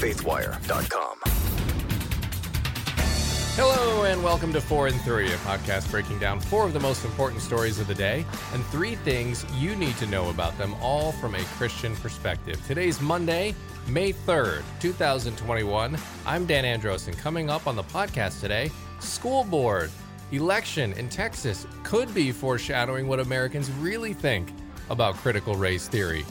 faithwire.com. Hello and welcome to 4 and 3, a podcast breaking down four of the most important stories of the day and three things you need to know about them, all from a Christian perspective. Today's Monday, May 3rd, 2021. I'm Dan Andros, and coming up on the podcast today, school board election in Texas could be foreshadowing what Americans really think about critical race theory.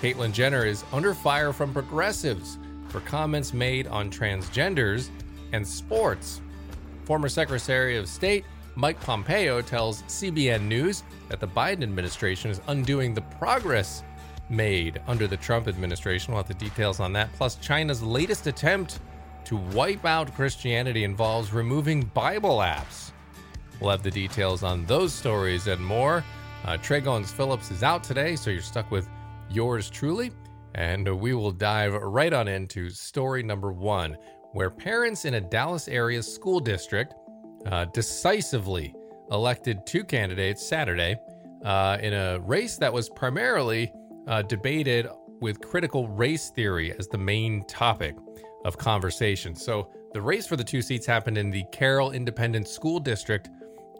Caitlyn Jenner is under fire from progressives for comments made on transgenders and sports. Former Secretary of State Mike Pompeo tells CBN News that the Biden administration is undoing the progress made under the Trump administration. We'll have the details on that. Plus, China's latest attempt to wipe out Christianity involves removing Bible apps. We'll have the details on those stories and more. Uh, Tré Phillips is out today, so you're stuck with yours truly. And we will dive right on into story number one, where parents in a Dallas area school district uh, decisively elected two candidates Saturday uh, in a race that was primarily uh, debated with critical race theory as the main topic of conversation. So, the race for the two seats happened in the Carroll Independent School District,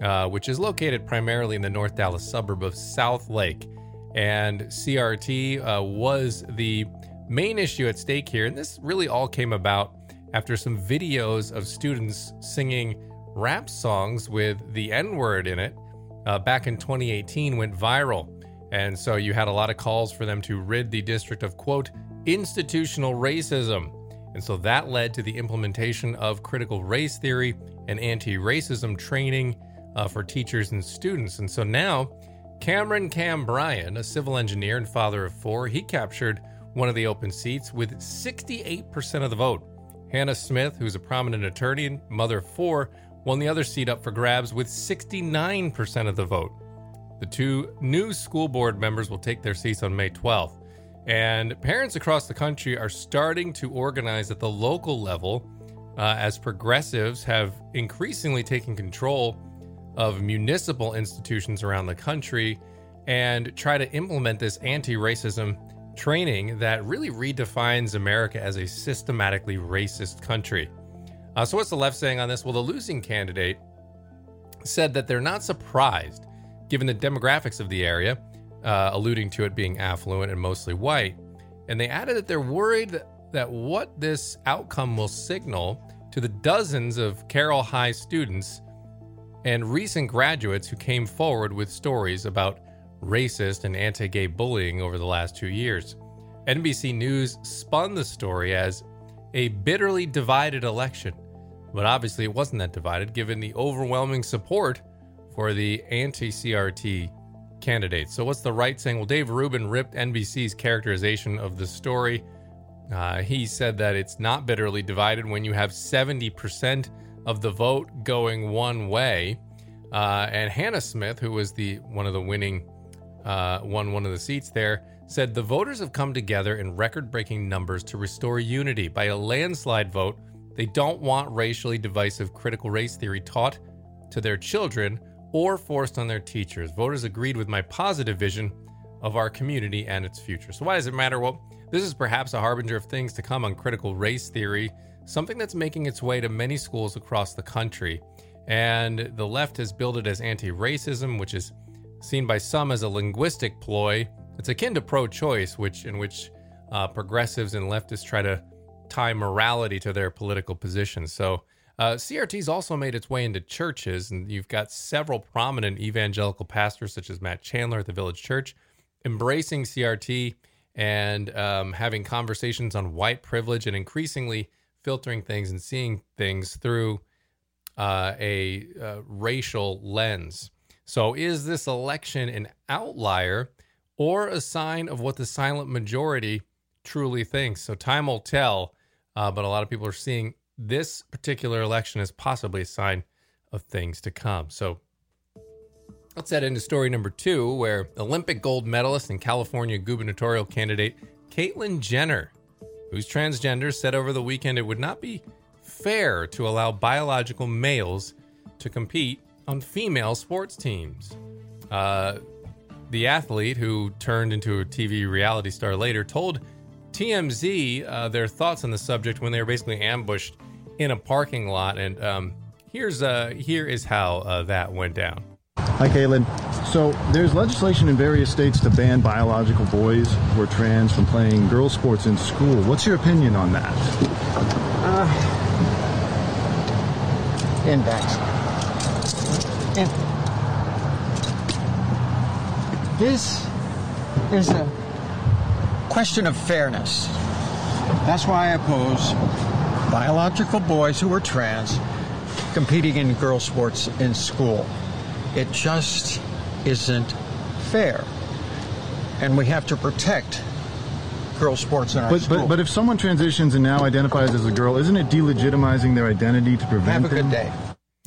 uh, which is located primarily in the North Dallas suburb of Southlake. And CRT uh, was the main issue at stake here. And this really all came about after some videos of students singing rap songs with the N word in it uh, back in 2018 went viral. And so you had a lot of calls for them to rid the district of, quote, institutional racism. And so that led to the implementation of critical race theory and anti racism training uh, for teachers and students. And so now, Cameron Cam Bryan, a civil engineer and father of four, he captured one of the open seats with 68% of the vote. Hannah Smith, who's a prominent attorney and mother of four, won the other seat up for grabs with 69% of the vote. The two new school board members will take their seats on May 12th. And parents across the country are starting to organize at the local level uh, as progressives have increasingly taken control of municipal institutions around the country and try to implement this anti racism training that really redefines America as a systematically racist country. Uh, so, what's the left saying on this? Well, the losing candidate said that they're not surprised given the demographics of the area, uh, alluding to it being affluent and mostly white. And they added that they're worried that, what this outcome will signal to the dozens of Carroll High students and recent graduates who came forward with stories about racist and anti gay bullying over the last two years. NBC News spun the story as a bitterly divided election, but obviously it wasn't that divided given the overwhelming support for the anti CRT candidates. So, what's the right saying? Well, Dave Rubin ripped NBC's characterization of the story. Uh, he said that it's not bitterly divided when you have 70% of the vote going one way. Uh, and Hannah Smith, who was the one of the winning, uh, won one of the seats there, said the voters have come together in record-breaking numbers to restore unity by a landslide vote. They don't want racially divisive critical race theory taught to their children or forced on their teachers. Voters agreed with my positive vision of our community and its future. So, why does it matter? Well, this is perhaps a harbinger of things to come on critical race theory, something that's making its way to many schools across the country. And the left has billed it as anti racism, which is seen by some as a linguistic ploy. It's akin to pro choice, which in which uh, progressives and leftists try to tie morality to their political positions. So, uh, CRT's also made its way into churches, and you've got several prominent evangelical pastors, such as Matt Chandler at the Village Church, embracing CRT and um, having conversations on white privilege and increasingly filtering things and seeing things through uh, a uh, racial lens. So, is this election an outlier or a sign of what the silent majority truly thinks? So, time will tell. Uh, but a lot of people are seeing this particular election as possibly a sign of things to come. So let's head into story number two, where Olympic gold medalist and California gubernatorial candidate Caitlyn Jenner, who's transgender, said over the weekend it would not be fair to allow biological males to compete on female sports teams. Uh, the athlete, who turned into a TV reality star later, told TMZ uh, their thoughts on the subject when they were basically ambushed in a parking lot, and um, here's uh, here is how uh, that went down. Hi, Caitlyn. So there's legislation in various states to ban biological boys who are trans from playing girls' sports in school. What's your opinion on that? Uh. In, this is a question of fairness. That's why I oppose biological boys who are trans competing in girls' sports in school. It just isn't fair. And we have to protect girls' sports in our but, school. But, but if someone transitions and now identifies as a girl, isn't it delegitimizing their identity to prevent Have a good day.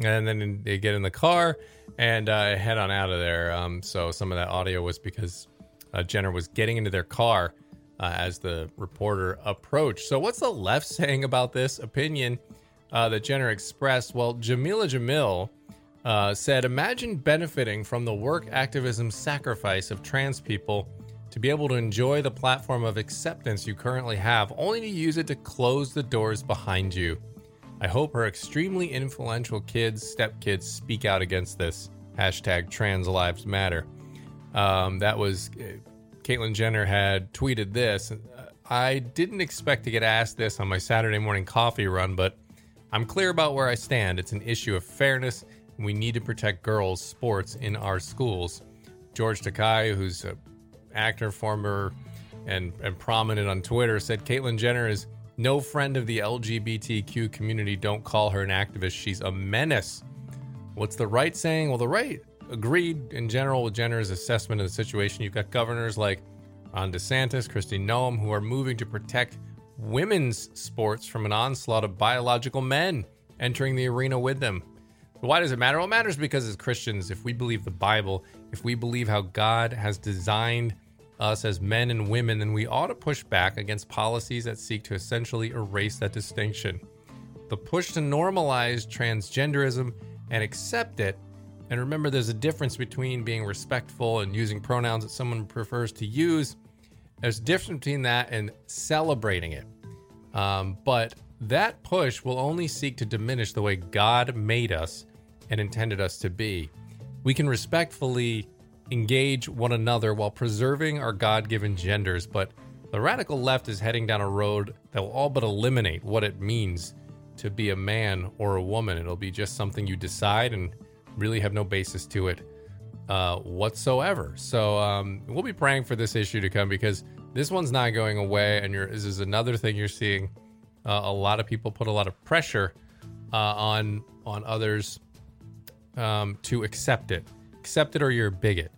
And then they get in the car and uh, head on out of there. Um, so some of that audio was because uh, Jenner was getting into their car uh, as the reporter approached. So what's the left saying about this opinion uh, that Jenner expressed? Well, Jamila Jamil uh, said, Imagine benefiting from the work activism sacrifice of trans people to be able to enjoy the platform of acceptance you currently have, only to use it to close the doors behind you. I hope her extremely influential kids, stepkids, speak out against this. Hashtag trans lives matter. Um, that was uh, Caitlyn Jenner had tweeted this. I didn't expect to get asked this on my Saturday morning coffee run, but I'm clear about where I stand. It's an issue of fairness we need to protect girls' sports in our schools. George Takei, who's an actor, former, and, and prominent on Twitter, said Caitlyn Jenner is no friend of the LGBTQ community. Don't call her an activist. She's a menace. What's the right saying? Well, the right agreed in general with Jenner's assessment of the situation. You've got governors like Ron DeSantis, Kristi Noem, who are moving to protect women's sports from an onslaught of biological men entering the arena with them. Why does it matter? Well, it matters because as Christians, if we believe the Bible, if we believe how God has designed us as men and women, then we ought to push back against policies that seek to essentially erase that distinction. The push to normalize transgenderism and accept it. And remember, there's a difference between being respectful and using pronouns that someone prefers to use. There's a difference between that and celebrating it. Um, but that push will only seek to diminish the way God made us and intended us to be. We can respectfully engage one another while preserving our God given genders, but the radical left is heading down a road that will all but eliminate what it means to be a man or a woman. It'll be just something you decide and really have no basis to it uh, whatsoever. So um, we'll be praying for this issue to come because this one's not going away, and this is another thing you're seeing. Uh, a lot of people put a lot of pressure uh, on on others um, to accept it. Accept it or you're a bigot.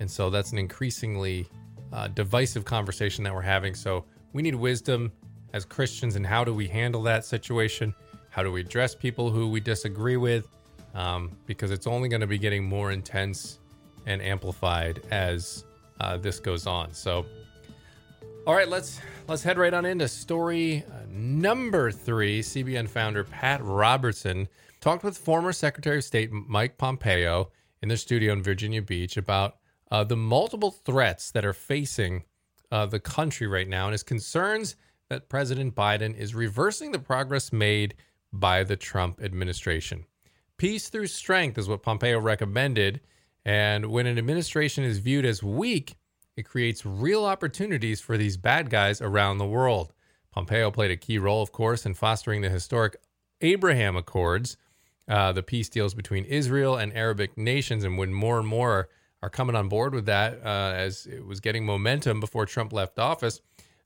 And so that's an increasingly uh, divisive conversation that we're having. So we need wisdom as Christians and how do we handle that situation? How do we address people who we disagree with? Um, because it's only going to be getting more intense and amplified as uh, this goes on. So, all right, let's let's head right on into story uh, number three. CBN founder Pat Robertson talked with former Secretary of State Mike Pompeo in their studio in Virginia Beach about uh, the multiple threats that are facing uh, the country right now and his concerns that President Biden is reversing the progress made by the Trump administration. Peace through strength is what Pompeo recommended. And when an administration is viewed as weak, it creates real opportunities for these bad guys around the world. Pompeo played a key role, of course, in fostering the historic Abraham Accords, uh, the peace deals between Israel and Arabic nations. And when more and more are coming on board with that, uh, as it was getting momentum before Trump left office,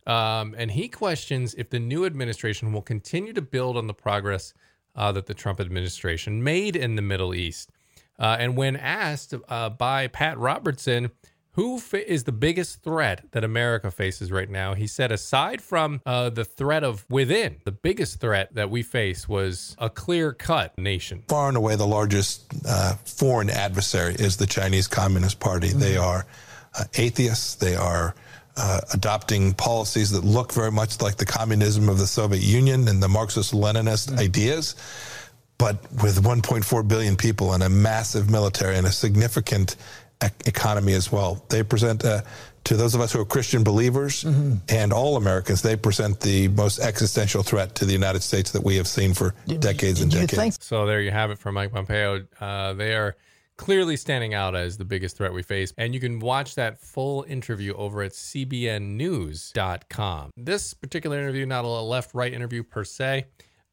um, and he questions if the new administration will continue to build on the progress uh, that the Trump administration made in the Middle East. Uh, and when asked uh, by Pat Robertson, who is the biggest threat that America faces right now? He said, aside from uh, the threat of within, the biggest threat that we face was a clear cut nation. Far and away, the largest uh, foreign adversary is the Chinese Communist Party. Mm-hmm. They are uh, atheists, they are uh, adopting policies that look very much like the communism of the Soviet Union and the Marxist Leninist mm-hmm. ideas. But with 1.4 billion people and a massive military and a significant economy as well. They present, uh, to those of us who are Christian believers mm-hmm. and all Americans, they present the most existential threat to the United States that we have seen for decades and decades. Think- so there you have it from Mike Pompeo. Uh, they are clearly standing out as the biggest threat we face. And you can watch that full interview over at cbnnews.com. This particular interview, not a left right interview per se,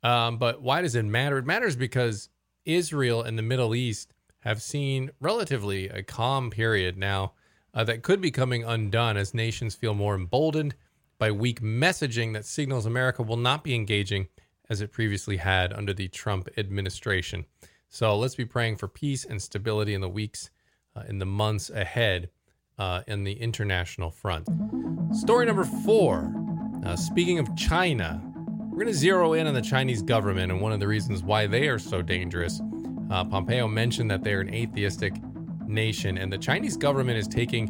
um, but why does it matter? It matters because Israel and the Middle East have seen relatively a calm period now uh, that could be coming undone as nations feel more emboldened by weak messaging that signals America will not be engaging as it previously had under the Trump administration. So let's be praying for peace and stability in the weeks, uh, in the months ahead uh, in the international front. Story number four. Uh, speaking of China, we're going to zero in on the Chinese government and one of the reasons why they are so dangerous. Uh, Pompeo mentioned that they're an atheistic nation, and the Chinese government is taking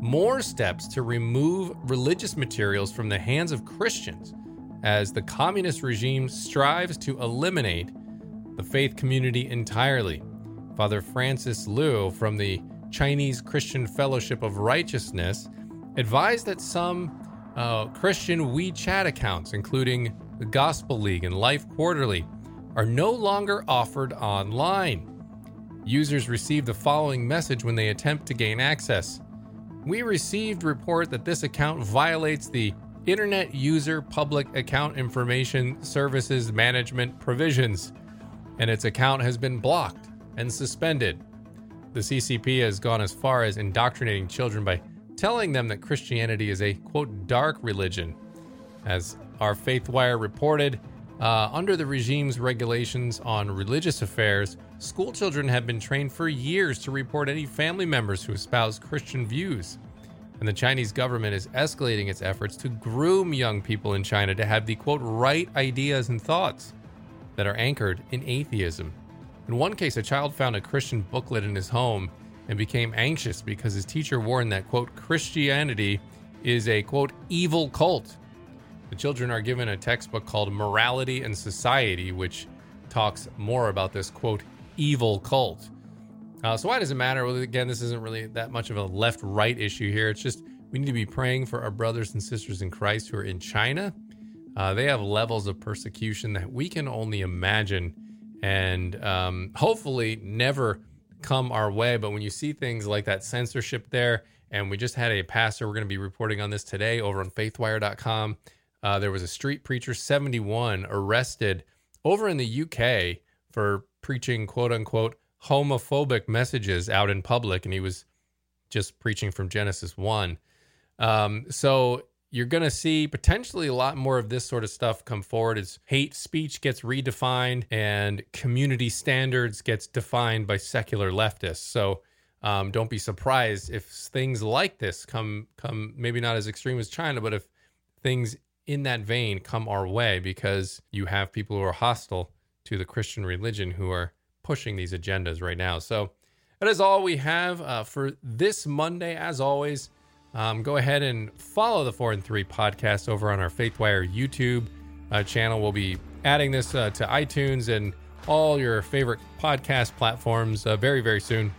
more steps to remove religious materials from the hands of Christians as the communist regime strives to eliminate the faith community entirely. Father Francis Liu from the Chinese Christian Fellowship of Righteousness advised that some uh, Christian WeChat accounts, including the Gospel League and Life Quarterly, are no longer offered online. Users receive the following message when they attempt to gain access. We received report that this account violates the Internet User Public Account Information Services Management provisions, and its account has been blocked and suspended. The CCP has gone as far as indoctrinating children by telling them that Christianity is a quote dark religion. As our Faithwire reported, uh, under the regime's regulations on religious affairs, school children have been trained for years to report any family members who espouse Christian views. And the Chinese government is escalating its efforts to groom young people in China to have the quote right ideas and thoughts that are anchored in atheism. In one case, a child found a Christian booklet in his home and became anxious because his teacher warned that quote Christianity is a quote evil cult the children are given a textbook called Morality and Society, which talks more about this quote evil cult. Uh, so why does it matter? Well, again, this isn't really that much of a left-right issue here. It's just we need to be praying for our brothers and sisters in Christ who are in China. Uh, they have levels of persecution that we can only imagine, and um, hopefully never come our way. But when you see things like that censorship there, and we just had a pastor, we're going to be reporting on this today over on faithwire.com. Uh, there was a street preacher, 71, arrested over in the UK for preaching quote unquote homophobic messages out in public, and he was just preaching from Genesis 1. Um, so you're going to see potentially a lot more of this sort of stuff come forward as hate speech gets redefined and community standards gets defined by secular leftists. So um, don't be surprised if things like this come come maybe not as extreme as China, but if things in that vein come our way because you have people who are hostile to the Christian religion who are pushing these agendas right now. So that is all we have uh, for this Monday. As always, um, go ahead and follow the 4 and 3 podcast over on our Faithwire YouTube uh, channel. We'll be adding this uh, to iTunes and all your favorite podcast platforms uh, very, very soon.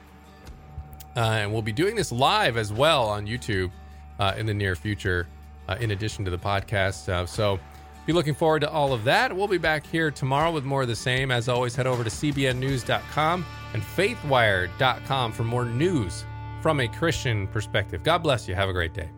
Uh, and we'll be doing this live as well on YouTube uh, in the near future uh, in addition to the podcast. Uh, so be looking forward to all of that. We'll be back here tomorrow with more of the same. As always, head over to cbnnews.com and faithwire.com for more news from a Christian perspective. God bless you. Have a great day.